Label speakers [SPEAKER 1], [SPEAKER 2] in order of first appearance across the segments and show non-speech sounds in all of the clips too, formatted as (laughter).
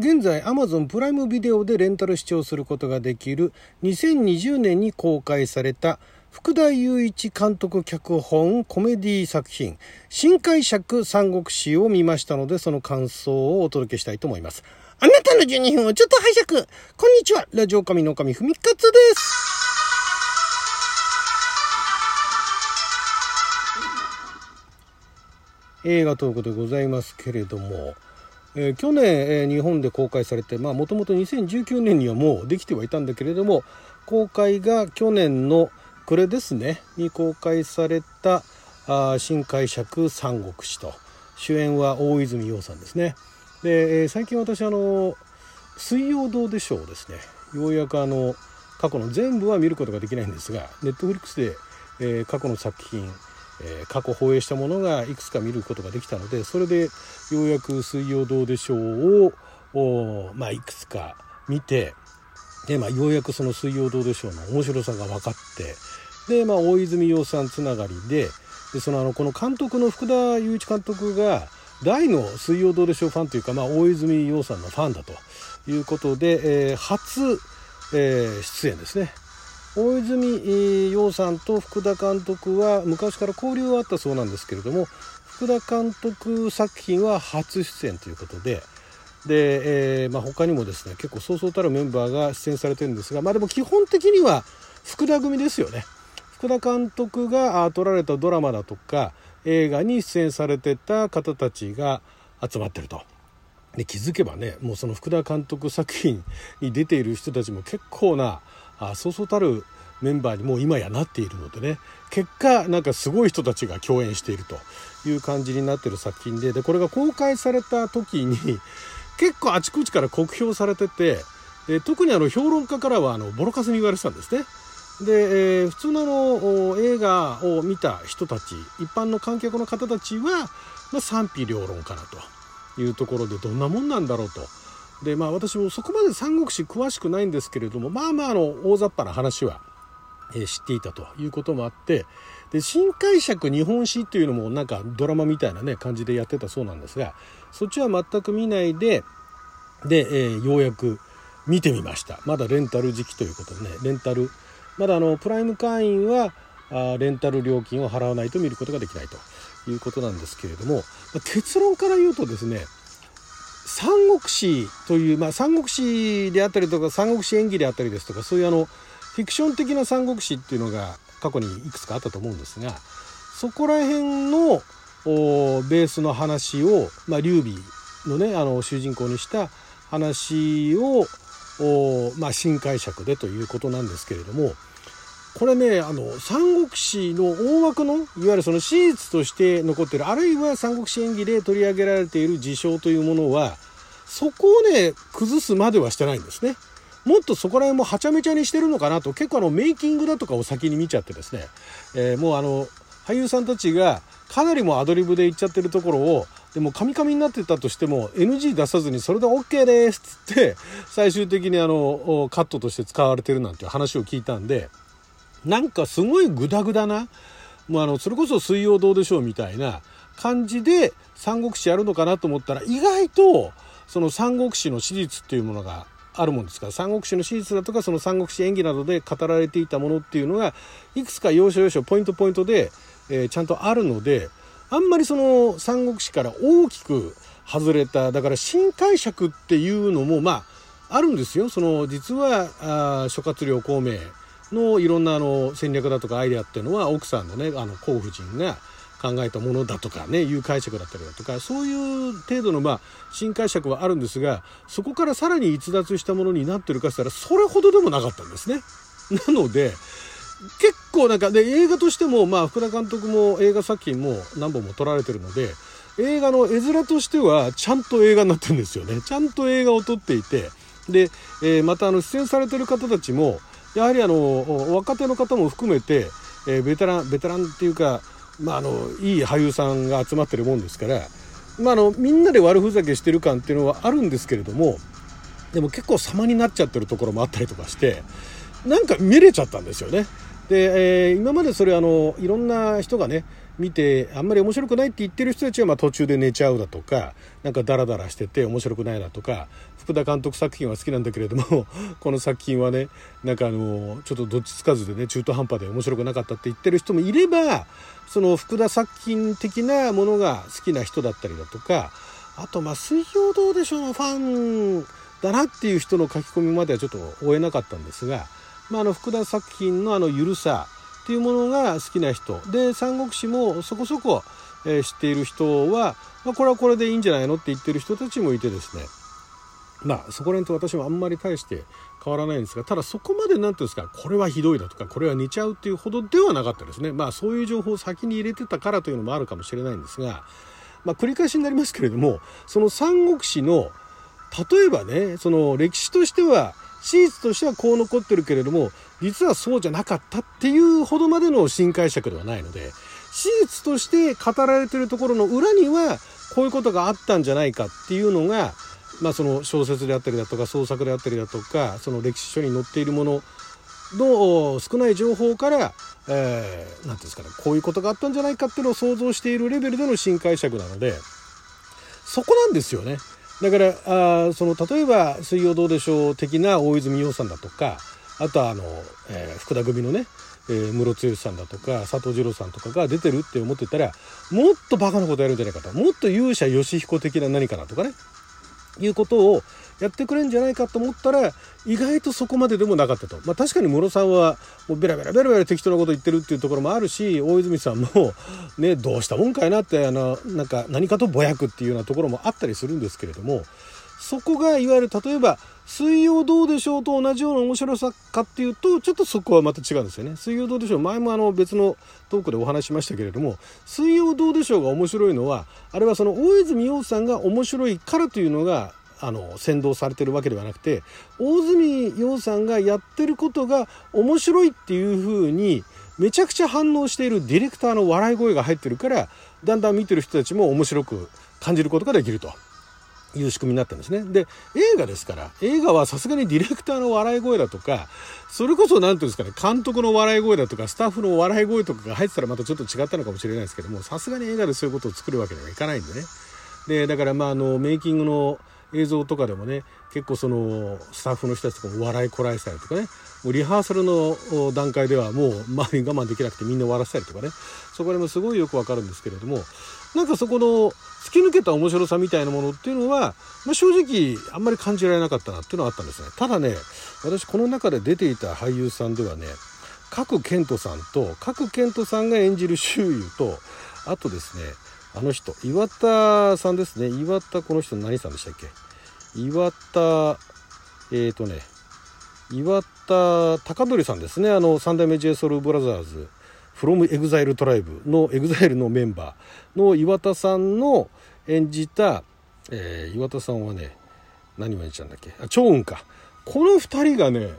[SPEAKER 1] 現在 Amazon プライムビデオでレンタル視聴することができる2020年に公開された福田雄一監督脚本コメディ作品新解釈三国志を見ましたのでその感想をお届けしたいと思います。あなたの12分をちょっと拝借。こんにちは。ラジオ神の神ふみかつです。映画トークでございますけれども、えー、去年、えー、日本で公開されてもともと2019年にはもうできてはいたんだけれども公開が去年の暮れですねに公開されたあ新解釈三国志と主演は大泉洋さんですね。で、えー、最近私あの「水曜どうでしょう」ですね。ようやくあの過去の全部は見ることができないんですがネットフリックスで、えー、過去の作品えー、過去放映したものがいくつか見ることができたのでそれでようやく「水曜どうでしょうを」まあ、いくつか見てで、まあ、ようやくその「水曜どうでしょう」の面白さが分かってで、まあ、大泉洋さんつながりででそのあのこの監督の福田雄一監督が大の「水曜どうでしょう」ファンというか、まあ、大泉洋さんのファンだということで、えー、初、えー、出演ですね。大泉洋さんと福田監督は昔から交流はあったそうなんですけれども福田監督作品は初出演ということでで、えーまあ、他にもですね結構そうそうたるメンバーが出演されてるんですが、まあ、でも基本的には福田組ですよね福田監督が撮られたドラマだとか映画に出演されてた方たちが集まってると。で気づけばねもうその福田監督作品に出ている人たちも結構なあそうそうたるメンバーにもう今やなっているのでね結果なんかすごい人たちが共演しているという感じになってる作品ででこれが公開された時に (laughs) 結構あちこちから酷評されててで特にあの評論家からはあのボロカスに言われてたんですね。で、えー、普通のの映画を見た人たち一般の観客の方たちは、まあ、賛否両論かなというところでどんなもんなんだろうとでまあ私もそこまで三国志詳しくないんですけれどもまあまああの大雑把な話は、えー、知っていたということもあってで新解釈日本史っていうのもなんかドラマみたいなね感じでやってたそうなんですがそっちは全く見ないでで、えー、ようやく見てみました。まだレンタル時期ということでねレンタルまだあのプライム会員はあレンタル料金を払わないと見ることができないということなんですけれども、まあ、結論から言うとですね三国志という、まあ、三国志であったりとか三国志演技であったりですとかそういうあのフィクション的な三国志っていうのが過去にいくつかあったと思うんですがそこら辺のベースの話を、まあ、劉備のねあの主人公にした話をまあ、新解釈でということなんですけれどもこれねあの三国志の大枠のいわゆるその史実として残ってるあるいは三国志演義で取り上げられている事象というものはそこをね崩すまではしてないんですね。もっとそこら辺もはちゃめちゃにしてるのかなと結構あのメイキングだとかを先に見ちゃってですね、えー、もうあの俳優さんたちがかなりもアドリブで言っちゃってるところをでもカミカミになってたとしても NG 出さずにそれで OK ですっつって最終的にあのカットとして使われてるなんていう話を聞いたんでなんかすごいグダグダな、もうあの、それこそ水曜どうでしょうみたいな感じで三国志やるのかなと思ったら、意外と、その三国志の史実っていうものがあるもんですから三国志の史実だとかその三国志演技などで語られていたものっていうのがいくつか要所要所ポイントポイントで、えー、ちゃんとあるのであんまりその三国志から大きく外れただから新解釈っていうのもまああるんですよ。その実はあ諸葛亮孔明のいろんなあの戦略だとかアイデアっていうのは奥さんのねあの皇夫人が考えたものだとかねいう解釈だったりだとかそういう程度のまあ新解釈はあるんですがそこからさらに逸脱したものになってるかしたらそれほどでもなかったんですね。(laughs) なので結構なんかで映画としてもまあ福田監督も映画作品も何本も撮られてるので映画の絵面としてはちゃんと映画になってるんですよね。ちゃんと映画を撮っていてで、えー、またあの出演されてる方たちもやはりあの若手の方も含めて、えー、ベテランベテランっていうか、まあ、あのいい俳優さんが集まってるもんですから、まあ、あのみんなで悪ふざけしてる感っていうのはあるんですけれどもでも結構様になっちゃってるところもあったりとかしてなんか見れちゃったんですよね。で、えー、今までそれあのいろんな人がね見てあんまり面白くないって言ってる人たちはまあ途中で寝ちゃうだとかなんかダラダラしてて面白くないだとか福田監督作品は好きなんだけれども (laughs) この作品はねなんかあのちょっとどっちつかずでね中途半端で面白くなかったって言ってる人もいればその福田作品的なものが好きな人だったりだとかあとまあ水曜どうでしょうのファンだなっていう人の書き込みまではちょっと追えなかったんですが、まあ、あの福田作品のあの緩さっていうものが好きな人。で三国志もそこそこ、えー、知っている人は、まあ、これはこれでいいんじゃないのって言ってる人たちもいてですね。まあそこら辺と私もあんまり大して変わらないんですがただそこまで何ていうんですかこれはひどいだとかこれは似ちゃうっていうほどではなかったですね。まあそういう情報を先に入れてたからというのもあるかもしれないんですが、まあ、繰り返しになりますけれどもその三国志の例えばねその歴史としては史実としてはこう残ってるけれども実はそうじゃなかったっていうほどまでの新解釈ではないので史実として語られてるところの裏にはこういうことがあったんじゃないかっていうのが、まあ、その小説であったりだとか創作であったりだとかその歴史書に載っているものの少ない情報から、えー、なんていうんですかねこういうことがあったんじゃないかっていうのを想像しているレベルでの新解釈なのでそこなんですよね。だからあその例えば「水曜どうでしょう」的な大泉洋さんだとかあとはあの、えー、福田組のね、えー、室剛さんだとか佐藤二郎さんとかが出てるって思ってたらもっとバカなことやるんじゃないかと。もっと勇者義彦的な何かなとかね。いうことをやってくれんじゃないかと思ったら意外とそこまででもなかったと、まあ、確かに室さんはもうベラベラベラベラ適当なこと言ってるっていうところもあるし大泉さんもねどうしたもんかいなってあのなんか何かとぼやくっていうようなところもあったりするんですけれどもそこがいわゆる例えば「水曜どうでしょう」と同じような面白さかっていうとちょっとそこはまた違うんですよね。水曜どうでしょう前もあの別のトークでお話しましたけれども「水曜どうでしょう」が面白いのはあれはその大泉洋さんが面白いからというのがあの先導されてるわけではなくて大泉洋さんがやってることが面白いっていうふうにめちゃくちゃ反応しているディレクターの笑い声が入ってるからだんだん見てる人たちも面白く感じることができると。いう仕組みになったんですね。で、映画ですから、映画はさすがにディレクターの笑い声だとか、それこそ何ていうんですかね、監督の笑い声だとか、スタッフの笑い声とかが入ってたらまたちょっと違ったのかもしれないですけども、さすがに映画でそういうことを作るわけにはいかないんでね。で、だからまあ、あの、メイキングの映像とかでもね結構そのスタッフの人たちとかも笑いこらえたりとかねもうリハーサルの段階ではもう周り我慢できなくてみんな笑せたりとかねそこでもすごいよくわかるんですけれどもなんかそこの突き抜けた面白さみたいなものっていうのは、まあ、正直あんまり感じられなかったなっていうのはあったんですね。ただね私この中で出ていた俳優さんではね角健人さんと角健人さんが演じる周遊とあとですねあの人岩田さんですね。岩田この人何さんでしたっけ？岩田えっ、ー、とね岩田貴則さんですね。あの三代目 j ソ o u l b r o t h e r s from EXILE トライブの EXILE のメンバーの岩田さんの演じた、えー、岩田さんはね何を演じたんだっけ？あ長雲か。この2人がね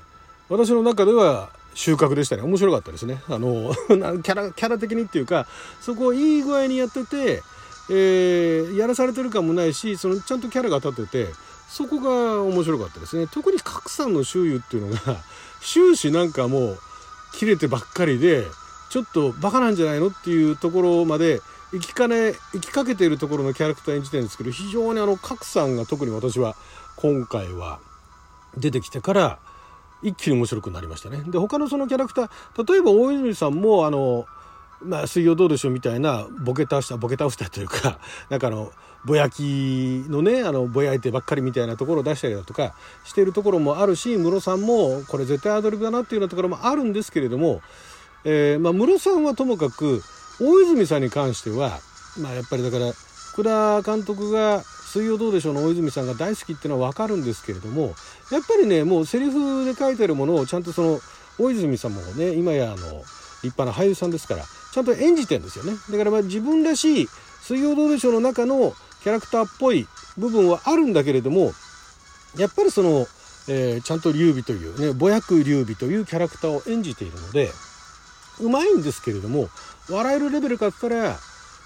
[SPEAKER 1] 私の中では収穫でしたね。面白かったですね。あの (laughs) キャラキャラ的にっていうかそこをいい具合にやってて、えー、やらされてる感もないしそのちゃんとキャラが立っててそこが面白かったですね。特に賀来さんの周囲っていうのが終始なんかもう切れてばっかりでちょっとバカなんじゃないのっていうところまで行きかね行きかけているところのキャラクター演じてるんですけど非常にあの賀来さんが特に私は今回は出てきてから一気に面白くなりましたね。で他のそのキャラクター例えば大泉さんもあのまあ、水曜どうでしょうみたいなボケ倒したボケ倒したというか (laughs) なんかあのぼやきのねあのぼやいてばっかりみたいなところを出したりだとかしてるところもあるしムロさんもこれ絶対アドリブだなっていうようなところもあるんですけれども、えーまあ、ムロさんはともかく大泉さんに関しては、まあ、やっぱりだから福田監督が水曜どうでしょうの大泉さんが大好きっていうのは分かるんですけれどもやっぱりねもうセリフで書いてるものをちゃんとその大泉さんもね今やあの立派な俳優さんですからちゃんと演じてるんですよねだからまあ自分らしい水曜どうでしょうの中のキャラクターっぽい部分はあるんだけれどもやっぱりその、えー、ちゃんと劉備というねぼやく劉備というキャラクターを演じているのでうまいんですけれども笑えるレベルかっつったら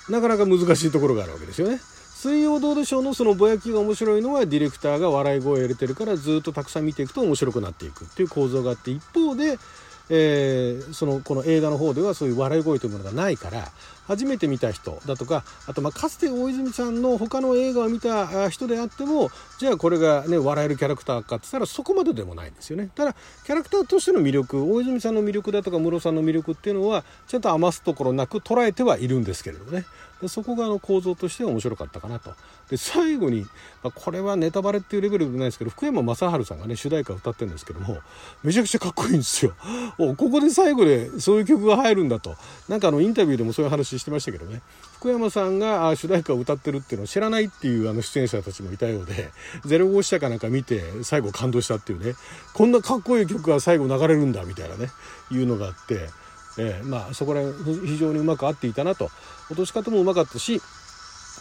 [SPEAKER 1] なかなか難しいところがあるわけですよね。水曜どうでしょうのそのぼやきが面白いのはディレクターが笑い声を入れてるからずっとたくさん見ていくと面白くなっていくっていう構造があって一方でえー、そのこの映画の方ではそういう笑い声というものがないから初めて見た人だとかあとまあかつて大泉さんの他の映画を見た人であってもじゃあこれがね笑えるキャラクターかって言ったらそこまででもないんですよね。ただキャラクターとしての魅力大泉さんの魅力だとかムロさんの魅力っていうのはちゃんと余すところなく捉えてはいるんですけれどね。でそこがあの構造として面白かったかなと。で最後に、まあ、これはネタバレっていうレベルでないですけど福山雅治さんがね主題歌歌ってるんですけどもめちゃくちゃかっこいいんですよ。ここで最後でそういう曲が入るんだと。なんかあのインタビューでもそういう話してましたけどね。福山さんが主題歌を歌ってるっていうのを知らないっていうあの出演者たちもいたようで05したかなんか見て最後感動したっていうね。こんなかっこいい曲が最後流れるんだみたいなね。いうのがあってえー、まあそこら辺非常にうまく合っていたなと。落とし方もうまかったし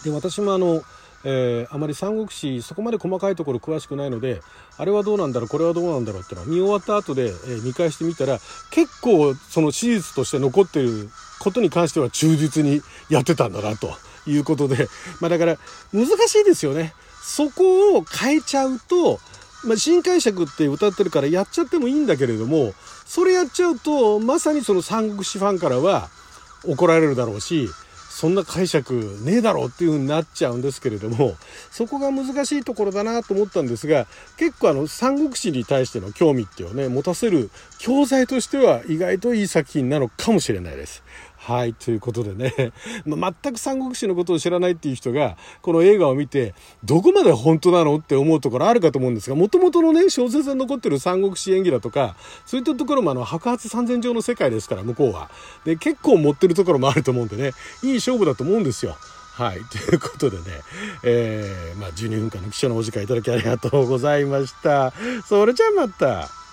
[SPEAKER 1] で私もあの、えー、あまり三国志そこまで細かいところ詳しくないのであれはどうなんだろうこれはどうなんだろうってのを見終わった後で、えー、見返してみたら結構その史実として残ってることに関しては忠実にやってたんだなということで、まあ、だから難しいですよね。そこを変えちゃうとまあ、新解釈って歌ってるからやっちゃってもいいんだけれどもそれやっちゃうとまさにその三国志ファンからは怒られるだろうしそんな解釈ねえだろうっていう風になっちゃうんですけれどもそこが難しいところだなと思ったんですが結構あの三国志に対しての興味っていうのをね持たせる教材としては意外といい作品なのかもしれないです。はい、ということでね、(laughs) ま全く三国志のことを知らないっていう人が、この映画を見て、どこまで本当なのって思うところあるかと思うんですが、もともとのね、小説に残ってる三国志演技だとか、そういったところもあの、白髪三千条の世界ですから、向こうは。で、結構持ってるところもあると思うんでね、いい勝負だと思うんですよ。はい。(laughs) ということでね、えー、まあ、12分間の記者のお時間いただきありがとうございました。それじゃあまた。